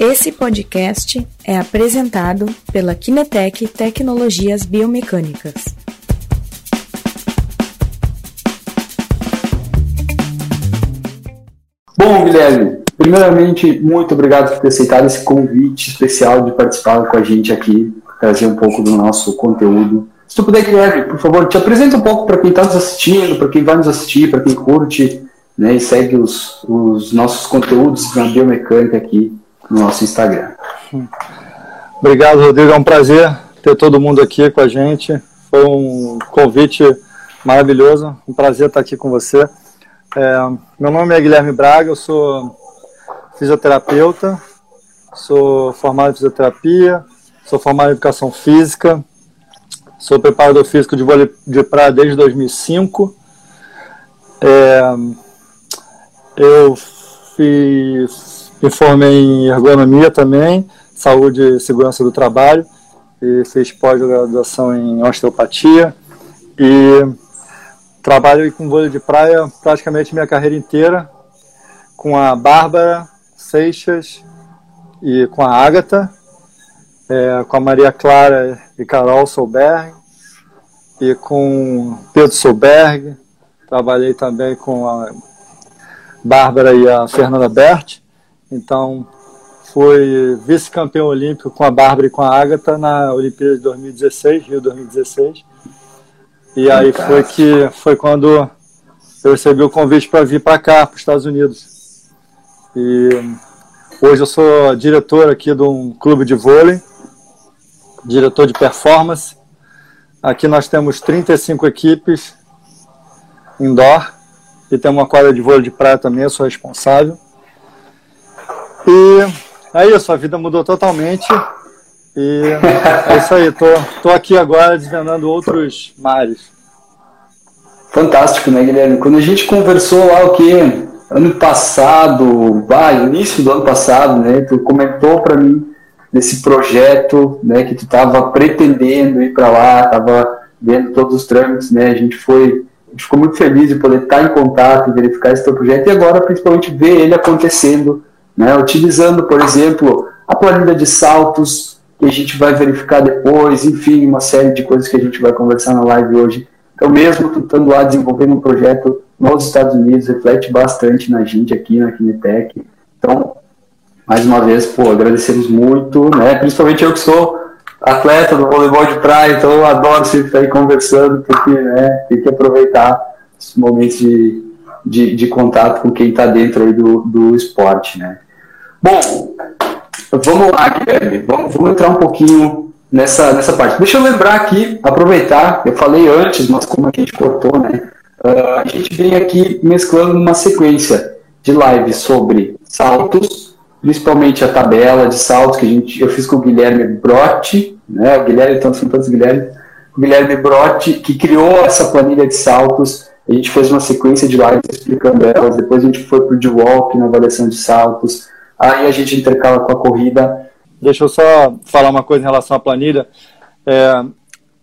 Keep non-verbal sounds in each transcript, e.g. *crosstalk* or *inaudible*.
Esse podcast é apresentado pela Kinetec Tecnologias Biomecânicas. Bom, Guilherme, primeiramente, muito obrigado por ter aceitado esse convite especial de participar com a gente aqui, trazer um pouco do nosso conteúdo. Se tu puder, Guilherme, por favor, te apresenta um pouco para quem está nos assistindo, para quem vai nos assistir, para quem curte né, e segue os, os nossos conteúdos na biomecânica aqui no nosso Instagram. Obrigado, Rodrigo. É um prazer ter todo mundo aqui com a gente. Foi um convite maravilhoso. Um prazer estar aqui com você. É, meu nome é Guilherme Braga, eu sou fisioterapeuta, sou formado em fisioterapia, sou formado em educação física, sou preparador físico de vôlei de praia desde 2005. É, eu fiz, me formei em ergonomia também, saúde e segurança do trabalho, e fiz pós-graduação em osteopatia. E trabalho com vôlei de praia praticamente minha carreira inteira, com a Bárbara Seixas e com a Ágata, é, com a Maria Clara e Carol Solberg, e com Pedro Solberg. Trabalhei também com a Bárbara e a Fernanda Berti. Então, fui vice-campeão olímpico com a Bárbara e com a Ágata na Olimpíada de 2016, Rio 2016. E aí foi que foi quando eu recebi o convite para vir para cá, para os Estados Unidos. E hoje eu sou diretor aqui de um clube de vôlei, diretor de performance. Aqui nós temos 35 equipes indoor e tem uma quadra de vôlei de praia também, eu sou responsável. E é isso, a vida mudou totalmente. E é isso aí, tô, tô aqui agora desvendando outros mares. Fantástico, né, Guilherme? Quando a gente conversou lá o que ano passado, ah, início do ano passado, né, tu comentou para mim desse projeto, né, que tu estava pretendendo ir para lá, estava vendo todos os trâmites, né, a gente foi a gente ficou muito feliz de poder estar em contato, verificar esse teu projeto e agora principalmente ver ele acontecendo, né, utilizando, por exemplo, a planilha de saltos que a gente vai verificar depois, enfim, uma série de coisas que a gente vai conversar na live hoje. Então, mesmo estando lá desenvolvendo um projeto nos Estados Unidos, reflete bastante na gente aqui na Kinetec. Então, mais uma vez, pô, agradecemos muito, né, principalmente eu que sou atleta do voleibol de praia, então eu adoro sempre estar aí conversando, porque né, tem que aproveitar esses momentos de, de, de contato com quem está dentro aí do, do esporte, né. Bom, vamos lá, Guilherme, vamos, vamos entrar um pouquinho nessa, nessa parte. Deixa eu lembrar aqui, aproveitar, eu falei antes, mas como a gente cortou, né, uh, a gente vem aqui mesclando uma sequência de lives sobre saltos, principalmente a tabela de saltos que a gente, eu fiz com o Guilherme Brotti, né? O Guilherme, então são todos Guilherme, Guilherme Brotti, que criou essa planilha de saltos. A gente fez uma sequência de lives explicando elas. Depois a gente foi para o D-Walk na avaliação de saltos. Aí a gente intercala com a corrida. Deixa eu só falar uma coisa em relação à planilha. É,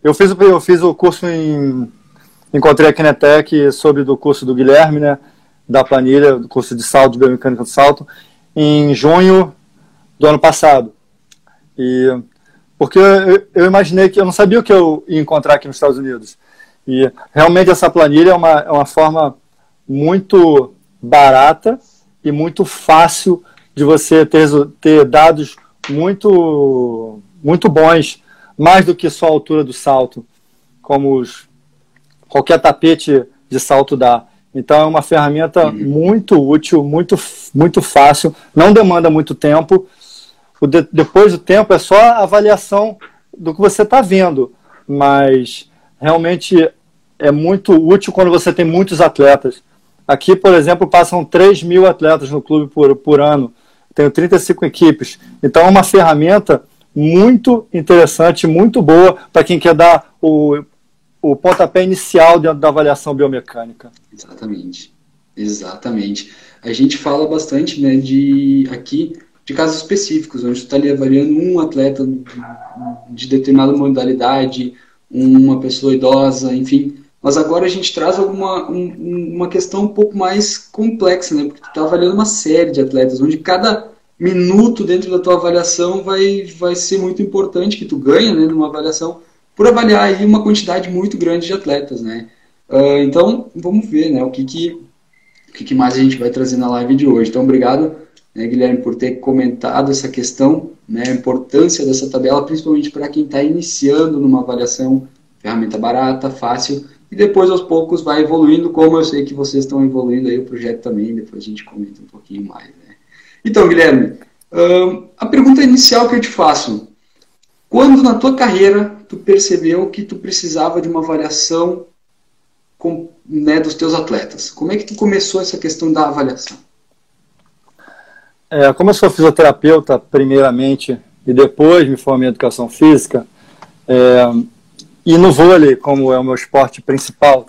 eu, fiz, eu fiz o curso em. Encontrei a Kinetec sobre do curso do Guilherme, né? Da planilha, do curso de salto, de biomecânica do salto em junho do ano passado. E porque eu, eu, imaginei que eu não sabia o que eu ia encontrar aqui nos Estados Unidos. E realmente essa planilha é uma, é uma forma muito barata e muito fácil de você ter, ter dados muito, muito bons, mais do que só a altura do salto, como os, qualquer tapete de salto dá. Então é uma ferramenta muito útil, muito, muito fácil, não demanda muito tempo. De, depois do tempo é só a avaliação do que você está vendo, mas realmente é muito útil quando você tem muitos atletas. Aqui, por exemplo, passam 3 mil atletas no clube por, por ano, tenho 35 equipes. Então é uma ferramenta muito interessante, muito boa para quem quer dar o o pontapé inicial dentro da avaliação biomecânica. Exatamente, exatamente. A gente fala bastante, né, de aqui de casos específicos, onde está ali avaliando um atleta de determinada modalidade, uma pessoa idosa, enfim. Mas agora a gente traz alguma um, uma questão um pouco mais complexa, né? Porque tu está avaliando uma série de atletas, onde cada minuto dentro da tua avaliação vai, vai ser muito importante que tu ganha né, numa avaliação por avaliar aí uma quantidade muito grande de atletas, né? Uh, então, vamos ver, né, o que que, o que que mais a gente vai trazer na live de hoje. Então, obrigado, né, Guilherme, por ter comentado essa questão, né, a importância dessa tabela, principalmente para quem está iniciando numa avaliação, ferramenta barata, fácil, e depois aos poucos vai evoluindo, como eu sei que vocês estão evoluindo aí o projeto também, depois a gente comenta um pouquinho mais, né? Então, Guilherme, a pergunta inicial que eu te faço, quando na tua carreira tu percebeu que tu precisava de uma avaliação com, né, dos teus atletas? Como é que tu começou essa questão da avaliação? É, como eu sou fisioterapeuta, primeiramente, e depois me formei em educação física, é, e no vôlei, como é o meu esporte principal,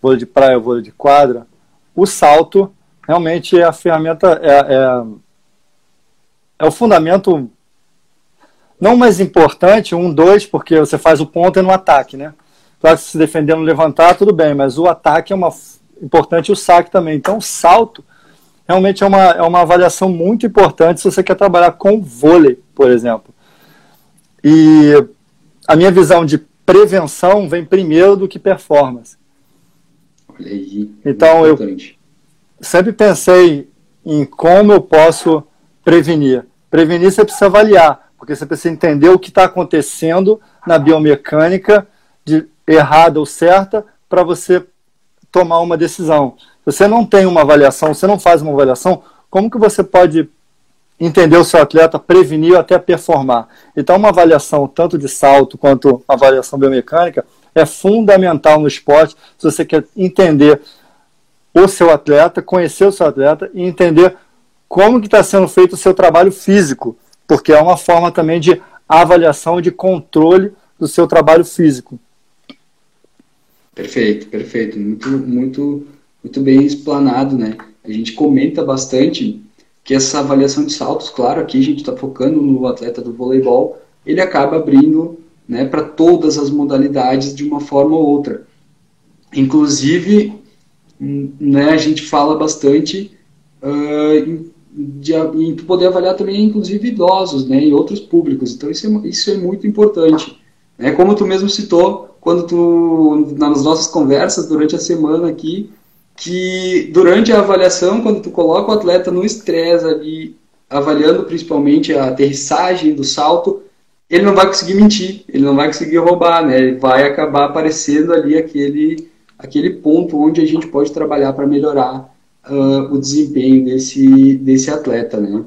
vôlei de praia, vôlei de quadra, o salto realmente é a ferramenta, é, é, é o fundamento não mais importante, um, dois, porque você faz o ponto e no ataque, né? Claro que se defendendo levantar, tudo bem, mas o ataque é uma importante o saque também. Então, o salto realmente é uma, é uma avaliação muito importante se você quer trabalhar com vôlei, por exemplo. E a minha visão de prevenção vem primeiro do que performance. Olha aí. Então, eu sempre pensei em como eu posso prevenir. Prevenir você precisa avaliar, porque você precisa entender o que está acontecendo na biomecânica de errada ou certa para você tomar uma decisão. Você não tem uma avaliação, você não faz uma avaliação, como que você pode entender o seu atleta, prevenir até performar? Então, uma avaliação tanto de salto quanto uma avaliação biomecânica é fundamental no esporte se você quer entender o seu atleta, conhecer o seu atleta e entender como que está sendo feito o seu trabalho físico, porque é uma forma também de avaliação de controle do seu trabalho físico. Perfeito, perfeito. Muito, muito, muito bem explanado, né? A gente comenta bastante que essa avaliação de saltos, claro, aqui a gente está focando no atleta do voleibol, ele acaba abrindo né, para todas as modalidades de uma forma ou outra. Inclusive, né, a gente fala bastante uh, de, em poder avaliar também, inclusive, idosos né, e outros públicos. Então, isso é, isso é muito importante. Né? Como tu mesmo citou, quando tu, nas nossas conversas durante a semana aqui, que durante a avaliação, quando tu coloca o atleta no estresse ali, avaliando principalmente a aterrissagem do salto, ele não vai conseguir mentir, ele não vai conseguir roubar, né? Ele vai acabar aparecendo ali aquele, aquele ponto onde a gente pode trabalhar para melhorar uh, o desempenho desse, desse atleta, né?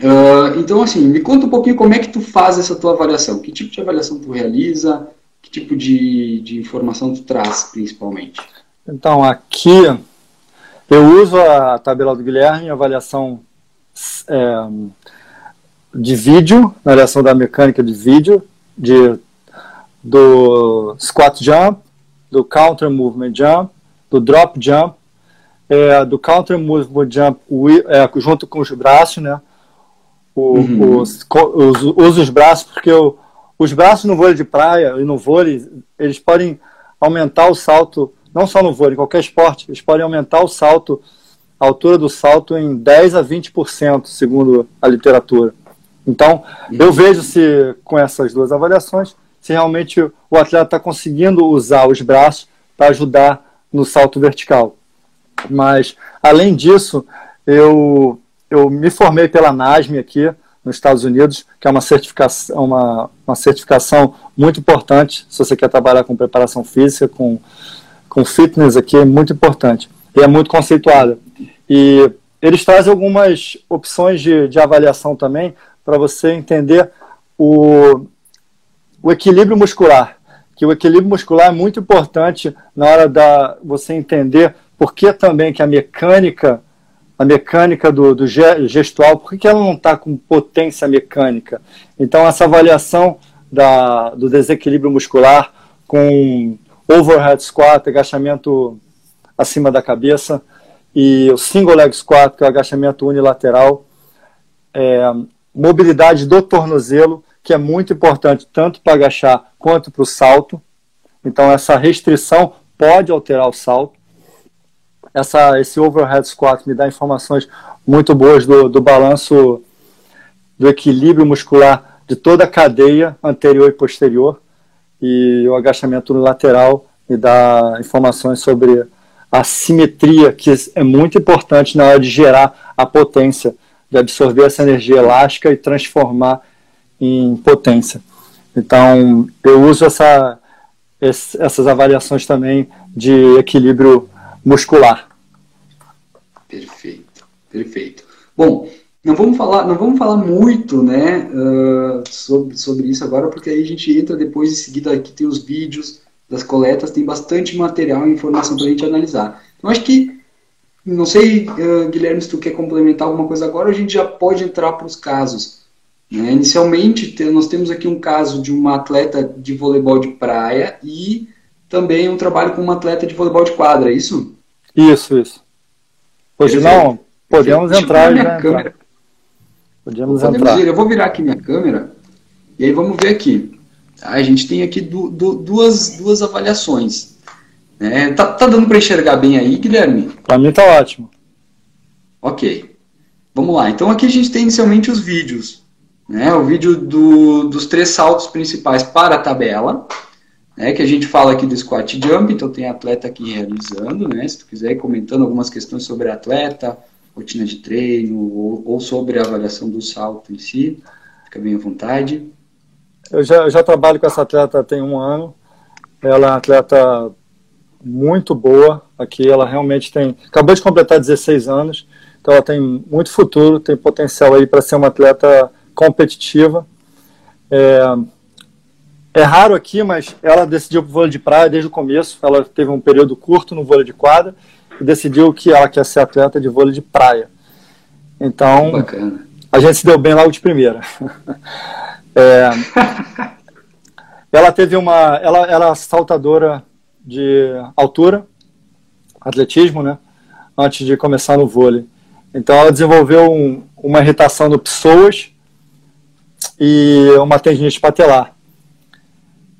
Uh, então, assim, me conta um pouquinho como é que tu faz essa tua avaliação, que tipo de avaliação tu realiza, que tipo de, de informação tu traz, principalmente? Então, aqui eu uso a tabela do Guilherme, avaliação é, de vídeo, avaliação da mecânica de vídeo, de, do squat jump, do counter movement jump, do drop jump, é, do counter movement jump é, junto com os braços, né? O, uhum. os, os, uso os braços porque eu, os braços no vôlei de praia e no vôlei, eles podem aumentar o salto, não só no vôlei, em qualquer esporte, eles podem aumentar o salto, a altura do salto em 10 a 20%, segundo a literatura. Então, eu uhum. vejo se com essas duas avaliações, se realmente o atleta está conseguindo usar os braços para ajudar no salto vertical. Mas, além disso, eu, eu me formei pela NASME aqui, nos Estados Unidos, que é uma certificação, uma, uma certificação muito importante se você quer trabalhar com preparação física, com, com fitness aqui, é muito importante. E é muito conceituada. E eles trazem algumas opções de, de avaliação também para você entender o, o equilíbrio muscular. Que o equilíbrio muscular é muito importante na hora da você entender por que também que a mecânica a mecânica do, do gestual, por que ela não está com potência mecânica? Então, essa avaliação da, do desequilíbrio muscular com overhead squat, agachamento acima da cabeça, e o single leg squat, que é o agachamento unilateral, é, mobilidade do tornozelo, que é muito importante tanto para agachar quanto para o salto. Então, essa restrição pode alterar o salto essa, esse overhead squat me dá informações muito boas do, do balanço do equilíbrio muscular de toda a cadeia anterior e posterior, e o agachamento lateral me dá informações sobre a simetria, que é muito importante na hora de gerar a potência, de absorver essa energia elástica e transformar em potência. Então, eu uso essa, essas avaliações também de equilíbrio muscular. Perfeito, perfeito. Bom, não vamos falar, não vamos falar muito, né, uh, sobre, sobre isso agora, porque aí a gente entra depois em seguida aqui tem os vídeos das coletas, tem bastante material e informação para a gente analisar. Então acho que, não sei, uh, Guilherme, se tu quer complementar alguma coisa agora, a gente já pode entrar para os casos. Né? Inicialmente, nós temos aqui um caso de uma atleta de voleibol de praia e também um trabalho com uma atleta de voleibol de quadra, é isso? Isso, isso. Hoje não, podemos Deixa entrar. Minha né, câmera. Podemos, podemos entrar. Ir. Eu vou virar aqui minha câmera e aí vamos ver aqui. Tá? A gente tem aqui du, du, duas, duas avaliações. Né? Tá, tá dando para enxergar bem aí, Guilherme? Para mim tá ótimo. Ok. Vamos lá. Então aqui a gente tem inicialmente os vídeos. Né? O vídeo do, dos três saltos principais para a tabela né, que a gente fala aqui do squat jump, então tem atleta aqui realizando, né, se tu quiser ir comentando algumas questões sobre atleta, rotina de treino, ou, ou, sobre a avaliação do salto em si, fica bem à vontade. Eu já, eu já trabalho com essa atleta tem um ano, ela é uma atleta muito boa aqui, ela realmente tem, acabou de completar 16 anos, então ela tem muito futuro, tem potencial aí para ser uma atleta competitiva. É, é raro aqui, mas ela decidiu pro vôlei de praia desde o começo. Ela teve um período curto no vôlei de quadra decidiu que ela quer ser atleta de vôlei de praia. Então, Bacana. a gente se deu bem logo de primeira. *laughs* é, ela teve uma, ela era é saltadora de altura, atletismo, né? Antes de começar no vôlei. Então, ela desenvolveu um, uma irritação no psoas e uma tendinite patelar.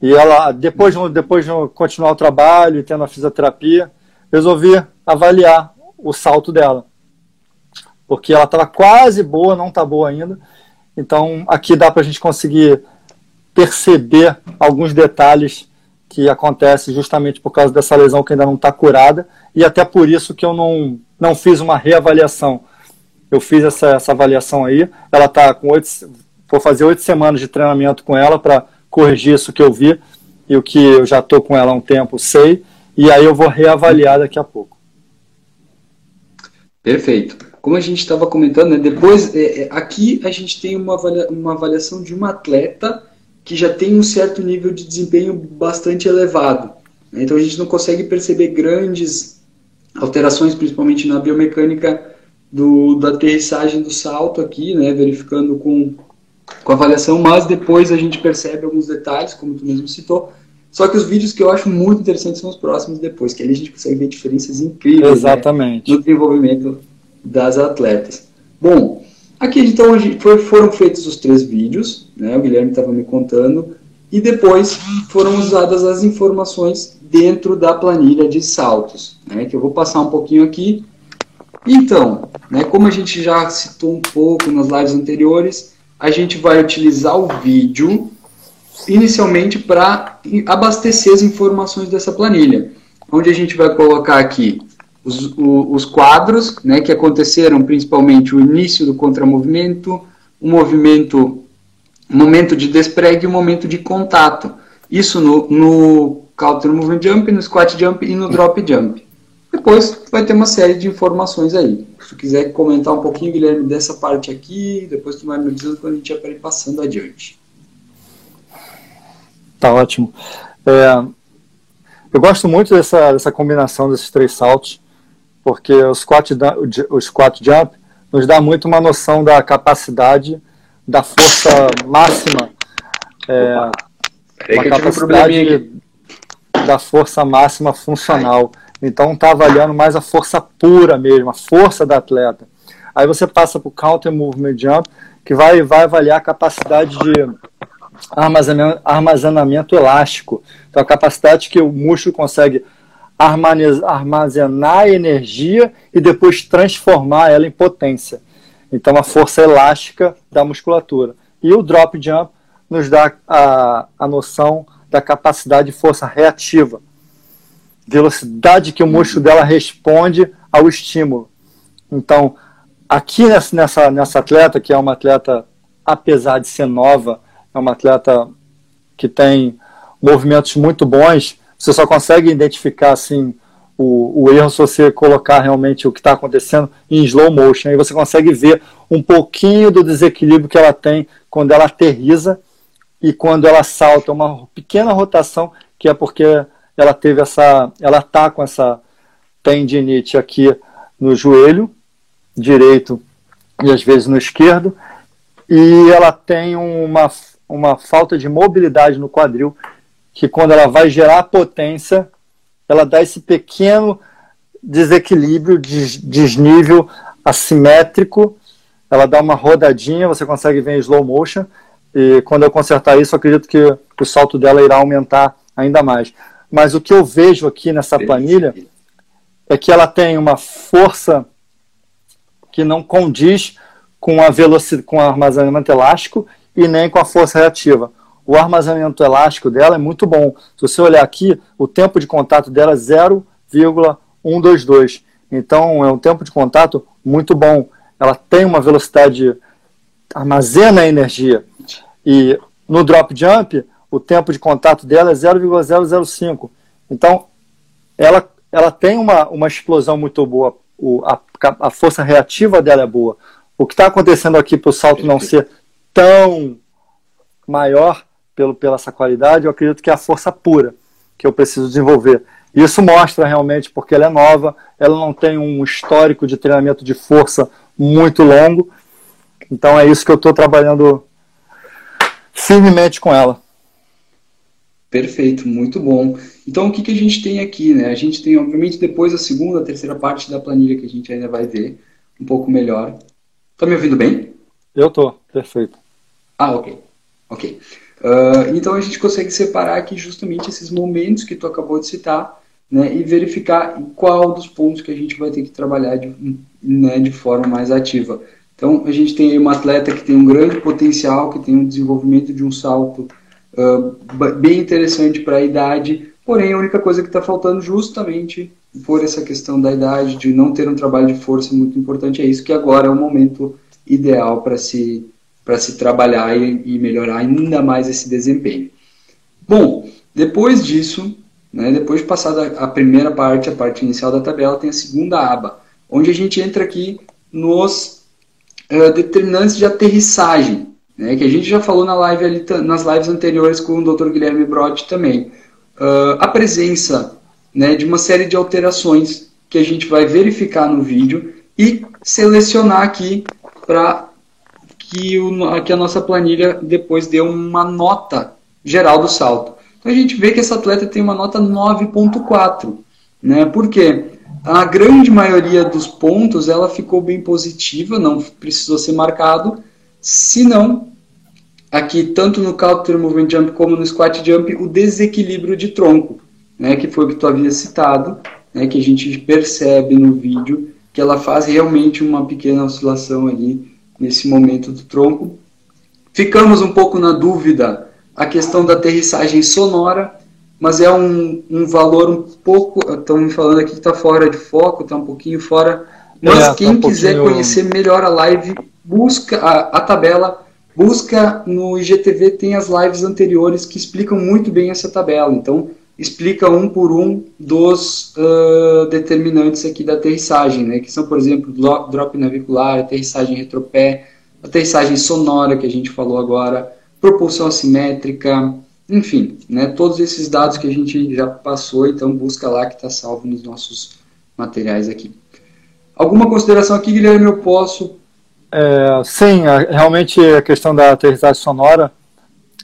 E ela, depois, depois de continuar o trabalho e tendo a fisioterapia, resolvi avaliar o salto dela. Porque ela estava quase boa, não está boa ainda. Então, aqui dá para a gente conseguir perceber alguns detalhes que acontecem justamente por causa dessa lesão que ainda não está curada. E até por isso que eu não, não fiz uma reavaliação. Eu fiz essa, essa avaliação aí. Ela está com oito. Vou fazer oito semanas de treinamento com ela para corrigir isso que eu vi e o que eu já estou com ela há um tempo sei, e aí eu vou reavaliar daqui a pouco. Perfeito. Como a gente estava comentando, né, depois é, é, aqui a gente tem uma, avalia, uma avaliação de uma atleta que já tem um certo nível de desempenho bastante elevado. Né, então a gente não consegue perceber grandes alterações, principalmente na biomecânica do, da aterrissagem do salto aqui, né, verificando com com a avaliação, mas depois a gente percebe alguns detalhes, como tu mesmo citou. Só que os vídeos que eu acho muito interessantes são os próximos depois, que ali a gente consegue ver diferenças incríveis né, Exatamente. Né, no desenvolvimento das atletas. Bom, aqui então foram feitos os três vídeos, né, o Guilherme estava me contando, e depois foram usadas as informações dentro da planilha de saltos, né, que eu vou passar um pouquinho aqui. Então, né, como a gente já citou um pouco nas lives anteriores, a gente vai utilizar o vídeo inicialmente para abastecer as informações dessa planilha, onde a gente vai colocar aqui os, os quadros, né, que aconteceram principalmente o início do contramovimento, o movimento, o momento de despregue e o momento de contato. Isso no, no counter movement jump, no squat jump e no drop jump. Depois vai ter uma série de informações aí. Se tu quiser comentar um pouquinho, Guilherme, dessa parte aqui, depois tu vai me dizendo quando a gente vai passando adiante. Tá ótimo. É, eu gosto muito dessa, dessa combinação desses três saltos, porque o squat, o squat jump nos dá muito uma noção da capacidade, da força máxima, é, uma capacidade da força máxima funcional. Então está avaliando mais a força pura mesmo, a força da atleta. Aí você passa para o Counter Movement Jump, que vai, vai avaliar a capacidade de armazenamento, armazenamento elástico. Então a capacidade que o músculo consegue armazenar energia e depois transformar ela em potência. Então, a força elástica da musculatura. E o drop jump nos dá a, a noção da capacidade de força reativa, velocidade que o músculo dela responde ao estímulo. Então, aqui nessa, nessa atleta, que é uma atleta, apesar de ser nova, é uma atleta que tem movimentos muito bons, você só consegue identificar assim o, o erro se você colocar realmente o que está acontecendo em slow motion. Aí você consegue ver um pouquinho do desequilíbrio que ela tem quando ela aterriza e quando ela salta, uma pequena rotação, que é porque ela teve essa, ela tá com essa tendinite aqui no joelho direito e às vezes no esquerdo, e ela tem uma, uma falta de mobilidade no quadril, que quando ela vai gerar potência, ela dá esse pequeno desequilíbrio, desnível assimétrico, ela dá uma rodadinha, você consegue ver em slow motion, e quando eu consertar isso, eu acredito que o salto dela irá aumentar ainda mais. Mas o que eu vejo aqui nessa planilha é que ela tem uma força que não condiz com a velocidade, com o armazenamento elástico e nem com a força reativa. O armazenamento elástico dela é muito bom. Se você olhar aqui, o tempo de contato dela é 0,122. Então é um tempo de contato muito bom. Ela tem uma velocidade, armazena energia. E no drop jump, o tempo de contato dela é 0,005. Então, ela, ela tem uma, uma explosão muito boa, o, a, a força reativa dela é boa. O que está acontecendo aqui para o salto não ser tão maior pelo, pela essa qualidade, eu acredito que é a força pura que eu preciso desenvolver. Isso mostra realmente porque ela é nova, ela não tem um histórico de treinamento de força muito longo. Então é isso que eu estou trabalhando firmemente com ela. Perfeito, muito bom. Então, o que, que a gente tem aqui, né? A gente tem, obviamente, depois a segunda, a terceira parte da planilha que a gente ainda vai ver um pouco melhor. Tá me ouvindo bem? Eu tô, perfeito. Ah, ok. Ok. Uh, então, a gente consegue separar aqui justamente esses momentos que tu acabou de citar, né? E verificar qual dos pontos que a gente vai ter que trabalhar de, né, de forma mais ativa. Então, a gente tem aí uma atleta que tem um grande potencial, que tem um desenvolvimento de um salto uh, bem interessante para a idade, porém, a única coisa que está faltando justamente por essa questão da idade, de não ter um trabalho de força muito importante, é isso que agora é o momento ideal para se, se trabalhar e, e melhorar ainda mais esse desempenho. Bom, depois disso, né, depois de passar a primeira parte, a parte inicial da tabela, tem a segunda aba, onde a gente entra aqui nos uh, determinantes de aterrissagem, né, que a gente já falou na live ali, nas lives anteriores com o Dr. Guilherme Brod também. Uh, a presença né, de uma série de alterações que a gente vai verificar no vídeo e selecionar aqui para que, que a nossa planilha depois dê uma nota geral do salto. Então a gente vê que essa atleta tem uma nota 9.4. Né? Por quê? a grande maioria dos pontos ela ficou bem positiva, não precisou ser marcado, se não, aqui tanto no counter movement jump como no squat jump, o desequilíbrio de tronco, né, que foi o que tu havia citado, né, que a gente percebe no vídeo, que ela faz realmente uma pequena oscilação ali nesse momento do tronco. Ficamos um pouco na dúvida a questão da aterrissagem sonora, mas é um, um valor um pouco. Estão me falando aqui que está fora de foco, está um pouquinho fora. Mas é, quem tá um quiser pouquinho... conhecer melhor a live, busca a, a, tabela, busca no IGTV, tem as lives anteriores que explicam muito bem essa tabela. Então, explica um por um dos uh, determinantes aqui da aterrissagem, né? que são, por exemplo, drop navicular, aterrissagem retropé, aterrissagem sonora, que a gente falou agora, propulsão assimétrica, enfim, né, todos esses dados que a gente já passou, então busca lá que está salvo nos nossos materiais aqui. Alguma consideração aqui, Guilherme, eu posso? É, sim, realmente a questão da aterrissagem sonora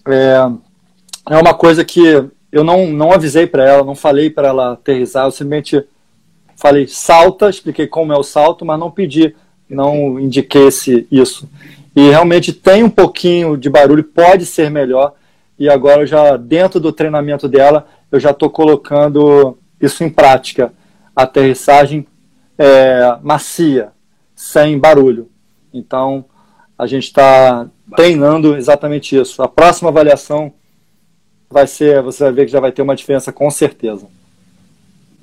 é, é uma coisa que eu não, não avisei para ela, não falei para ela aterrissar, eu simplesmente falei salta, expliquei como é o salto, mas não pedi, não indiquei esse, isso. E realmente tem um pouquinho de barulho, pode ser melhor, e agora já dentro do treinamento dela eu já estou colocando isso em prática, aterrissagem é, macia, sem barulho. Então, a gente está treinando exatamente isso. A próxima avaliação vai ser, você vai ver que já vai ter uma diferença com certeza.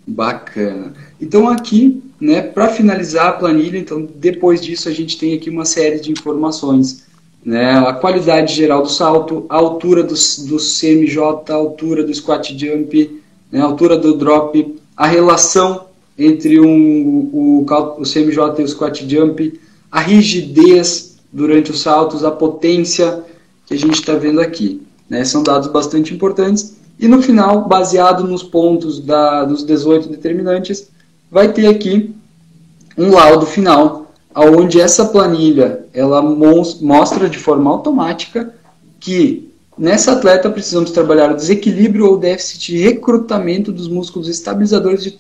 Bacana. Então aqui, né, para finalizar a planilha, então depois disso a gente tem aqui uma série de informações, né, a qualidade geral do salto, a altura do, do CMJ, a altura do squat jump, né, a altura do drop, a relação entre um, o, o, CMJ e o squat jump, a rigidez durante os saltos, a potência que a gente está vendo aqui. Né, são dados bastante importantes. E no final, baseado nos pontos da, dos 18 determinantes, vai ter aqui um laudo final, onde essa planilha ela mostra de forma automática que nessa atleta precisamos trabalhar o desequilíbrio ou déficit de recrutamento dos músculos estabilizadores de,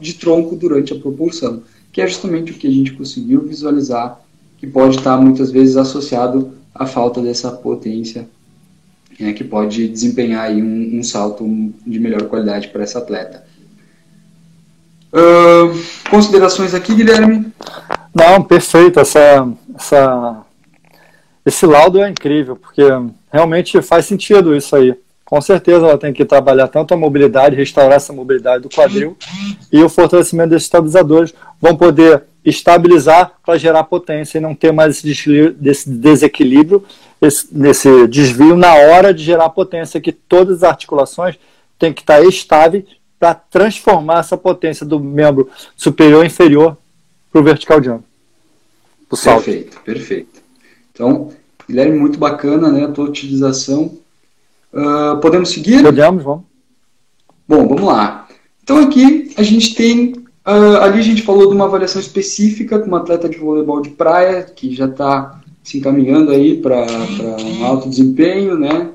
de tronco durante a propulsão, que é justamente o que a gente conseguiu visualizar, que pode estar muitas vezes associado à falta dessa potência é, que pode desempenhar aí um, um salto de melhor qualidade para essa atleta. Uh, considerações aqui, Guilherme? Não, perfeito. Essa, essa, esse laudo é incrível, porque realmente faz sentido isso aí. Com certeza ela tem que trabalhar tanto a mobilidade, restaurar essa mobilidade do quadril e o fortalecimento desses estabilizadores vão poder estabilizar para gerar potência e não ter mais esse desequilíbrio esse, nesse desvio na hora de gerar potência, que todas as articulações têm que estar estáveis para transformar essa potência do membro superior e inferior para o vertical jump. Perfeito, perfeito. Então, Guilherme, muito bacana né, a tua utilização. Uh, podemos seguir? Podemos, vamos. Bom, vamos lá. Então aqui a gente tem, uh, ali a gente falou de uma avaliação específica com uma atleta de voleibol de praia, que já está se encaminhando aí para um alto desempenho, né?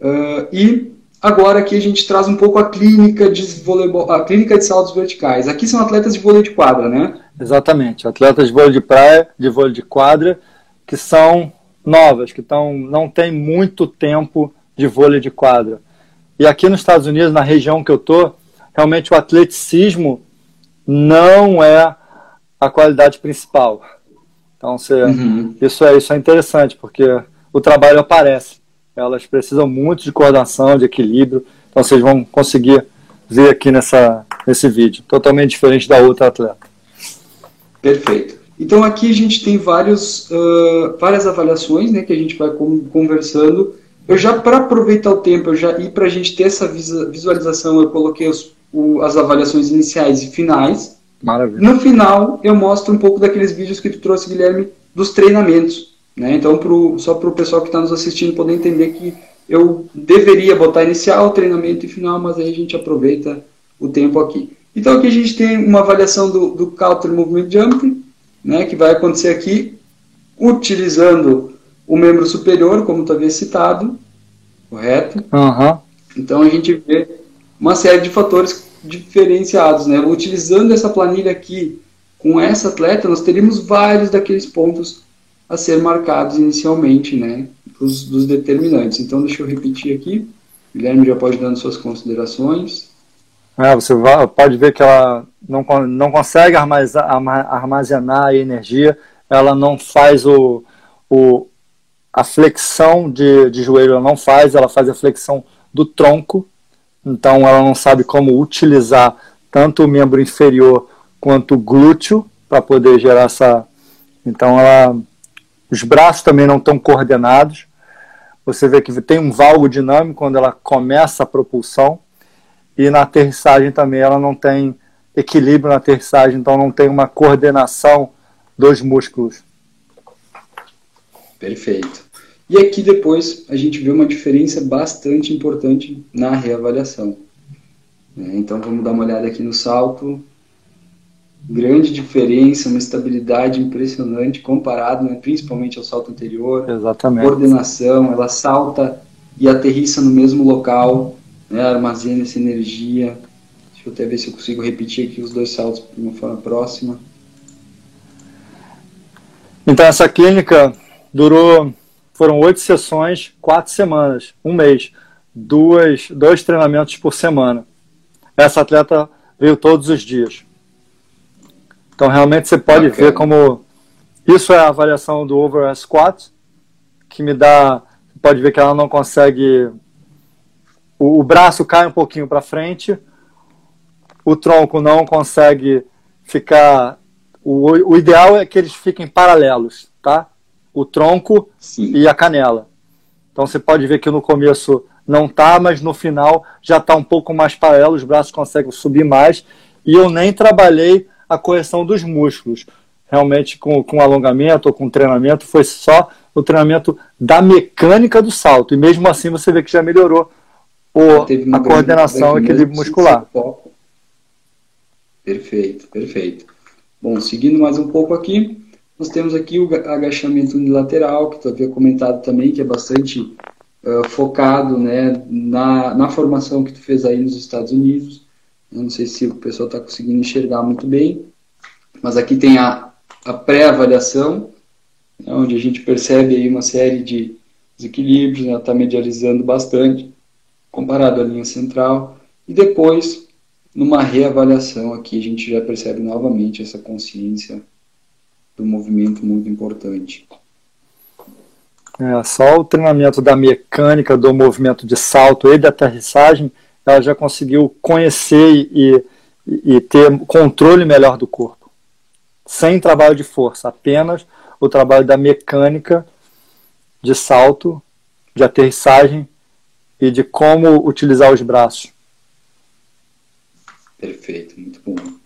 Uh, e agora aqui a gente traz um pouco a clínica de voleibol, a clínica de saltos verticais. Aqui são atletas de vôlei de quadra, né? Exatamente, atletas de vôlei de praia, de vôlei de quadra, que são novas, que tão, não tem muito tempo de vôlei de quadra. E aqui nos Estados Unidos, na região que eu tô, realmente o atleticismo não é a qualidade principal. Então, você, uhum. isso, é, isso é interessante, porque o trabalho aparece. Elas precisam muito de coordenação, de equilíbrio. Então, vocês vão conseguir ver aqui nessa, nesse vídeo. Totalmente diferente da outra atleta. Perfeito. Então, aqui a gente tem vários, uh, várias avaliações né, que a gente vai conversando. Eu já, para aproveitar o tempo, eu já e para a gente ter essa visualização, eu coloquei os, o, as avaliações iniciais e finais. Maravilha. No final, eu mostro um pouco daqueles vídeos que tu trouxe, Guilherme, dos treinamentos. Né? Então, pro, só para o pessoal que está nos assistindo poder entender que eu deveria botar inicial, treinamento e final, mas aí a gente aproveita o tempo aqui. Então, aqui a gente tem uma avaliação do, do Counter Movement Jump, né, que vai acontecer aqui utilizando o membro superior, como tu havia citado, correto? Uhum. Então, a gente vê uma série de fatores diferenciados, né? Utilizando essa planilha aqui com essa atleta, nós teríamos vários daqueles pontos a ser marcados inicialmente, né? Dos, dos determinantes. Então, deixa eu repetir aqui. Guilherme já pode dando suas considerações. É, você pode ver que ela não, não consegue armazenar, armazenar a energia, ela não faz o, o, a flexão de, de joelho, ela não faz, ela faz a flexão do tronco, então ela não sabe como utilizar tanto o membro inferior quanto o glúteo para poder gerar essa. Então ela, os braços também não estão coordenados. Você vê que tem um valgo dinâmico quando ela começa a propulsão e na aterrissagem também ela não tem equilíbrio na aterrissagem, então não tem uma coordenação dos músculos. Perfeito. E aqui depois a gente vê uma diferença bastante importante na reavaliação. É, então vamos dar uma olhada aqui no salto. Grande diferença, uma estabilidade impressionante comparado né, principalmente ao salto anterior. Exatamente. Coordenação, ela salta e aterrissa no mesmo local, né, armazena essa energia. Deixa eu até ver se eu consigo repetir aqui os dois saltos de uma forma próxima. Então essa clínica durou foram oito sessões, quatro semanas, um mês, duas, dois treinamentos por semana. Essa atleta veio todos os dias. Então realmente você pode Bacana. ver como isso é a avaliação do over squat, que me dá, pode ver que ela não consegue, o, o braço cai um pouquinho para frente, o tronco não consegue ficar, o, o ideal é que eles fiquem paralelos, tá? O tronco Sim. e a canela. Então você pode ver que no começo não tá, mas no final já está um pouco mais paralelo, os braços conseguem subir mais. E eu nem trabalhei a correção dos músculos. Realmente, com, com alongamento ou com treinamento, foi só o treinamento da mecânica do salto. E mesmo assim você vê que já melhorou o, a coordenação e equilíbrio muscular. Perfeito, perfeito. Bom, seguindo mais um pouco aqui, nós temos aqui o agachamento unilateral, que tu havia comentado também, que é bastante uh, focado né, na, na formação que tu fez aí nos Estados Unidos. Eu não sei se o pessoal está conseguindo enxergar muito bem, mas aqui tem a, a pré-avaliação, né, onde a gente percebe aí uma série de desequilíbrios, está né, tá medializando bastante, comparado à linha central, e depois, numa reavaliação aqui, a gente já percebe novamente essa consciência do movimento muito importante. É, só o treinamento da mecânica do movimento de salto e de aterrissagem, ela já conseguiu conhecer e, e, e ter controle melhor do corpo. Sem trabalho de força, apenas o trabalho da mecânica de salto, de aterrissagem e de como utilizar os braços. Perfeito, muito bom.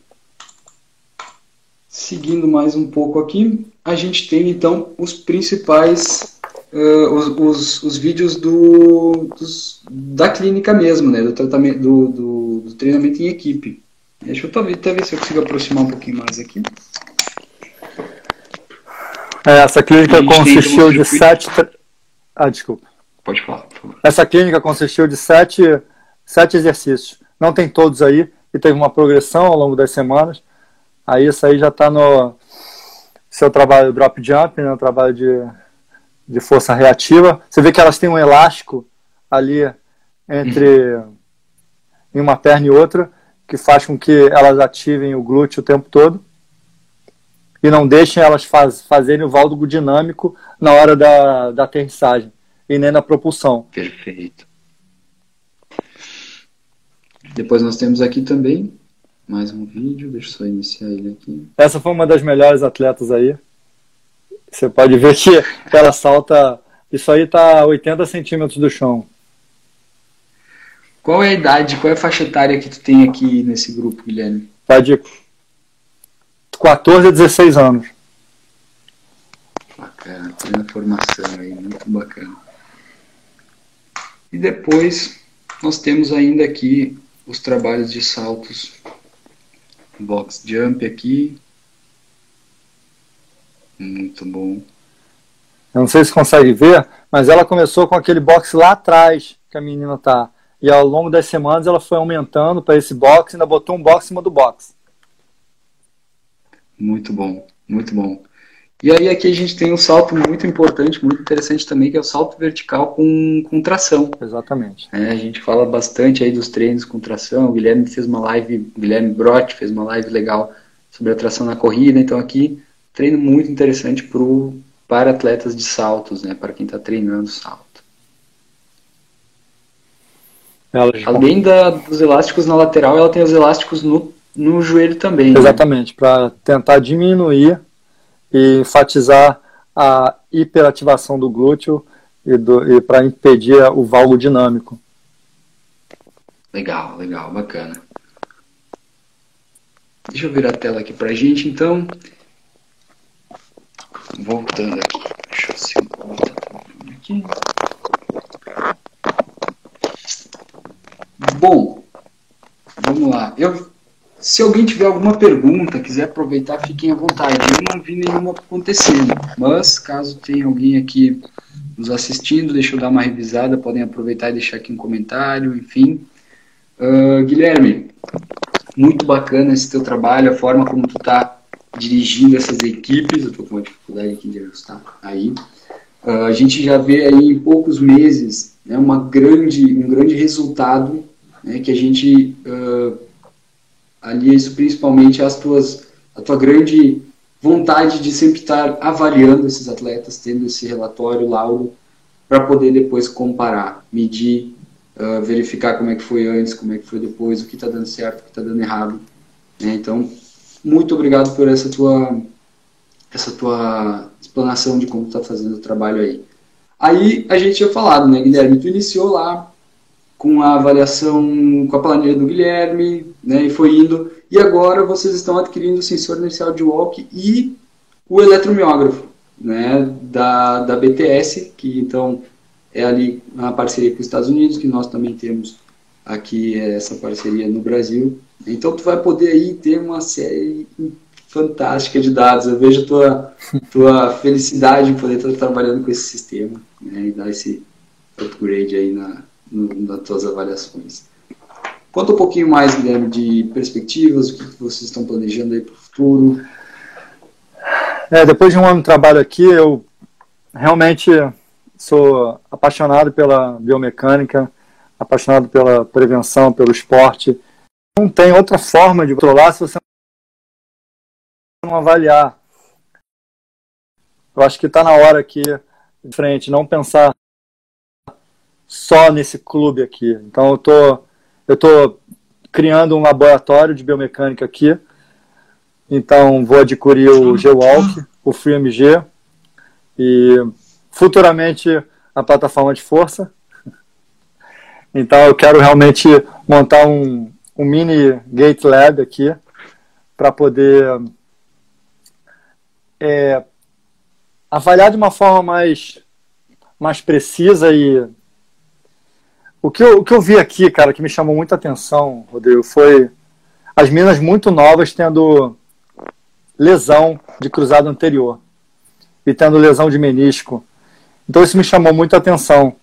Seguindo mais um pouco aqui, a gente tem então os principais, uh, os, os, os, vídeos do, dos, da clínica mesmo, né, do, tratamento, do, do, do treinamento em equipe. Deixa eu até ver se eu consigo aproximar um pouquinho mais aqui. É, essa clínica consistiu de sete. Ah, desculpa. Pode falar. Essa clínica consistiu de sete, sete exercícios. Não tem todos aí, e teve uma progressão ao longo das semanas. Aí isso aí já está no seu trabalho drop jump, né, trabalho de, de força reativa. Você vê que elas têm um elástico ali entre uhum. uma perna e outra, que faz com que elas ativem o glúteo o tempo todo e não deixem elas faz, fazerem o válvulo dinâmico na hora da, da aterrissagem e nem na propulsão. Perfeito. Depois nós temos aqui também mais um vídeo, deixa eu só iniciar ele aqui. Essa foi uma das melhores atletas aí. Você pode ver que ela salta. Isso aí está 80 centímetros do chão. Qual é a idade, qual é a faixa etária que tu tem aqui nesse grupo, Guilherme? Tá de 14 a 16 anos. Bacana, plena formação aí, muito bacana. E depois nós temos ainda aqui os trabalhos de saltos box jump aqui. Muito bom. Eu não sei se consegue ver, mas ela começou com aquele box lá atrás que a menina tá. E ao longo das semanas ela foi aumentando para esse box e ainda botou um box em cima do box. Muito bom, muito bom. E aí aqui a gente tem um salto muito importante, muito interessante também, que é o salto vertical com, com tração. Exatamente. É, a gente fala bastante aí dos treinos com tração. O Guilherme fez uma live, Guilherme Brot fez uma live legal sobre a tração na corrida. Então aqui, treino muito interessante pro, para atletas de saltos, né? Para quem está treinando salto. Além da, dos elásticos na lateral, ela tem os elásticos no, no joelho também. Né? Exatamente, né? para tentar diminuir e enfatizar a hiperativação do glúteo e, e para impedir o valgo dinâmico. Legal, legal, bacana. Deixa eu virar a tela aqui para a gente, então. Voltando aqui. Deixa eu ser aqui. Bom, vamos lá. Eu se alguém tiver alguma pergunta, quiser aproveitar, fiquem à vontade. Eu não vi nenhuma acontecendo, mas caso tenha alguém aqui nos assistindo, deixa eu dar uma revisada, podem aproveitar e deixar aqui um comentário, enfim. Uh, Guilherme, muito bacana esse teu trabalho, a forma como tu está dirigindo essas equipes, eu estou com uma dificuldade aqui de ajustar aí. Uh, a gente já vê aí em poucos meses né, uma grande, um grande resultado né, que a gente uh, ali isso principalmente as tuas a tua grande vontade de sempre estar avaliando esses atletas, tendo esse relatório, laudo, para poder depois comparar, medir, uh, verificar como é que foi antes, como é que foi depois, o que está dando certo, o que está dando errado. Né? Então, muito obrigado por essa tua, essa tua explanação de como está fazendo o trabalho aí. Aí a gente tinha falado, né, Guilherme? Tu iniciou lá com a avaliação com a planilha do Guilherme, né, e foi indo. E agora vocês estão adquirindo o sensor inercial de walk e o eletromiógrafo, né, da, da BTS, que então é ali uma parceria com os Estados Unidos, que nós também temos aqui essa parceria no Brasil. Então tu vai poder aí ter uma série fantástica de dados. Eu vejo a tua, *laughs* tua felicidade em poder estar trabalhando com esse sistema né, e dar esse upgrade aí na, nas tuas avaliações. Conta um pouquinho mais, Guilherme, de perspectivas, o que vocês estão planejando aí para o futuro. É, depois de um ano de trabalho aqui, eu realmente sou apaixonado pela biomecânica, apaixonado pela prevenção, pelo esporte. Não tem outra forma de controlar se você não avaliar. Eu acho que está na hora aqui, de frente, não pensar só nesse clube aqui. Então eu tô, eu tô criando um laboratório de biomecânica aqui. Então vou adquirir o G-Walk, o FreeMG e futuramente a plataforma de força. Então eu quero realmente montar um, um mini Gate Lab aqui para poder é, avaliar de uma forma mais, mais precisa e o que, eu, o que eu vi aqui, cara, que me chamou muita atenção, Rodrigo, foi as minas muito novas tendo lesão de cruzado anterior e tendo lesão de menisco. Então isso me chamou muita atenção.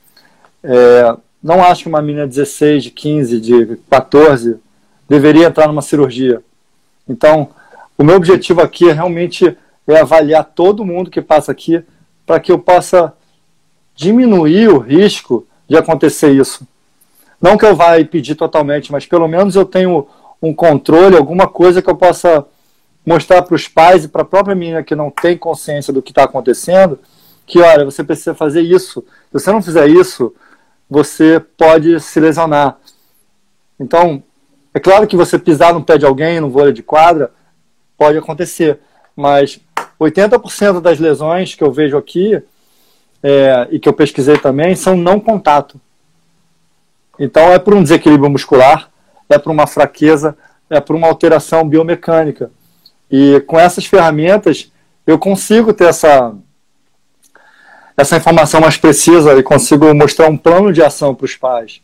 É, não acho que uma menina de 16, de 15, de 14 deveria entrar numa cirurgia. Então, o meu objetivo aqui é realmente é avaliar todo mundo que passa aqui para que eu possa diminuir o risco de acontecer isso. Não que eu vá impedir totalmente, mas pelo menos eu tenho um controle, alguma coisa que eu possa mostrar para os pais e para a própria menina que não tem consciência do que está acontecendo, que olha, você precisa fazer isso. Se você não fizer isso, você pode se lesionar. Então, é claro que você pisar no pé de alguém no vôlei de quadra pode acontecer, mas 80% das lesões que eu vejo aqui é, e que eu pesquisei também são não contato. Então é por um desequilíbrio muscular, é por uma fraqueza, é por uma alteração biomecânica. E com essas ferramentas eu consigo ter essa, essa informação mais precisa e consigo mostrar um plano de ação para os pais,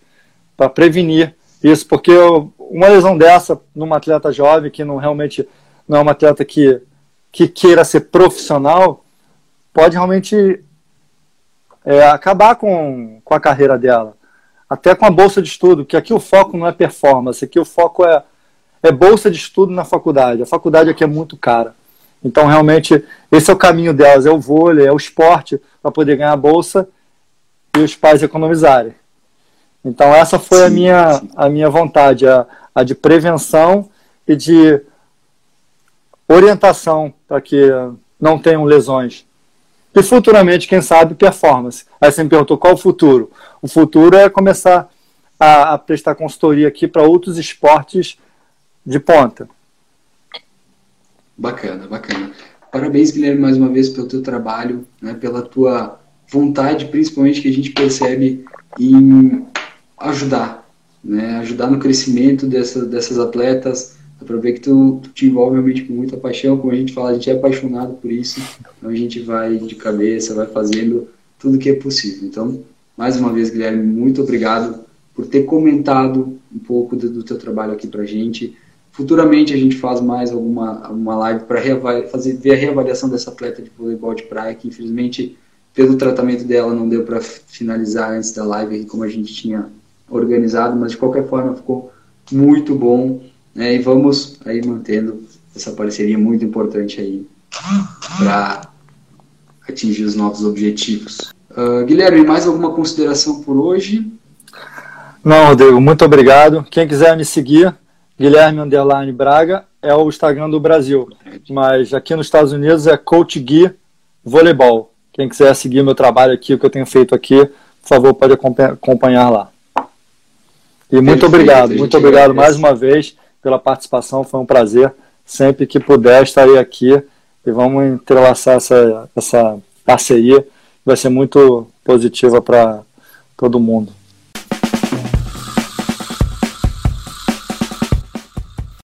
para prevenir isso, porque eu, uma lesão dessa numa atleta jovem que não realmente não é uma atleta que que queira ser profissional pode realmente é, acabar com, com a carreira dela. Até com a bolsa de estudo, que aqui o foco não é performance, aqui o foco é, é bolsa de estudo na faculdade. A faculdade aqui é muito cara. Então, realmente, esse é o caminho delas: é o vôlei, é o esporte, para poder ganhar a bolsa e os pais economizarem. Então, essa foi sim, a, minha, a minha vontade, a, a de prevenção e de orientação para que não tenham lesões. E futuramente, quem sabe, performance. Aí você me perguntou qual o futuro. O futuro é começar a, a prestar consultoria aqui para outros esportes de ponta. Bacana, bacana. Parabéns, Guilherme, mais uma vez pelo teu trabalho, né, pela tua vontade, principalmente que a gente percebe em ajudar, né, ajudar no crescimento dessa, dessas atletas, Dá pra ver que tu, tu, te envolve realmente com muita paixão, como a gente fala, a gente é apaixonado por isso, então a gente vai de cabeça, vai fazendo tudo que é possível. Então, mais uma vez, Guilherme, muito obrigado por ter comentado um pouco do, do teu trabalho aqui pra gente. Futuramente a gente faz mais alguma, alguma live para fazer ver a reavaliação dessa atleta de voleibol de praia, que infelizmente pelo tratamento dela não deu para finalizar antes da live como a gente tinha organizado, mas de qualquer forma ficou muito bom né, e vamos aí mantendo essa parceria muito importante aí para atingir os novos objetivos. Uh, Guilherme, mais alguma consideração por hoje? Não, Rodrigo, muito obrigado. Quem quiser me seguir, Guilherme Underline Braga, é o Instagram do Brasil, mas aqui nos Estados Unidos é Coach Gui Voleibol. Quem quiser seguir meu trabalho aqui, o que eu tenho feito aqui, por favor, pode acompanhar lá. E muito obrigado, muito obrigado mais uma vez pela participação, foi um prazer. Sempre que puder, estarei aqui e vamos entrelaçar essa, essa parceria. Vai ser muito positiva para todo mundo.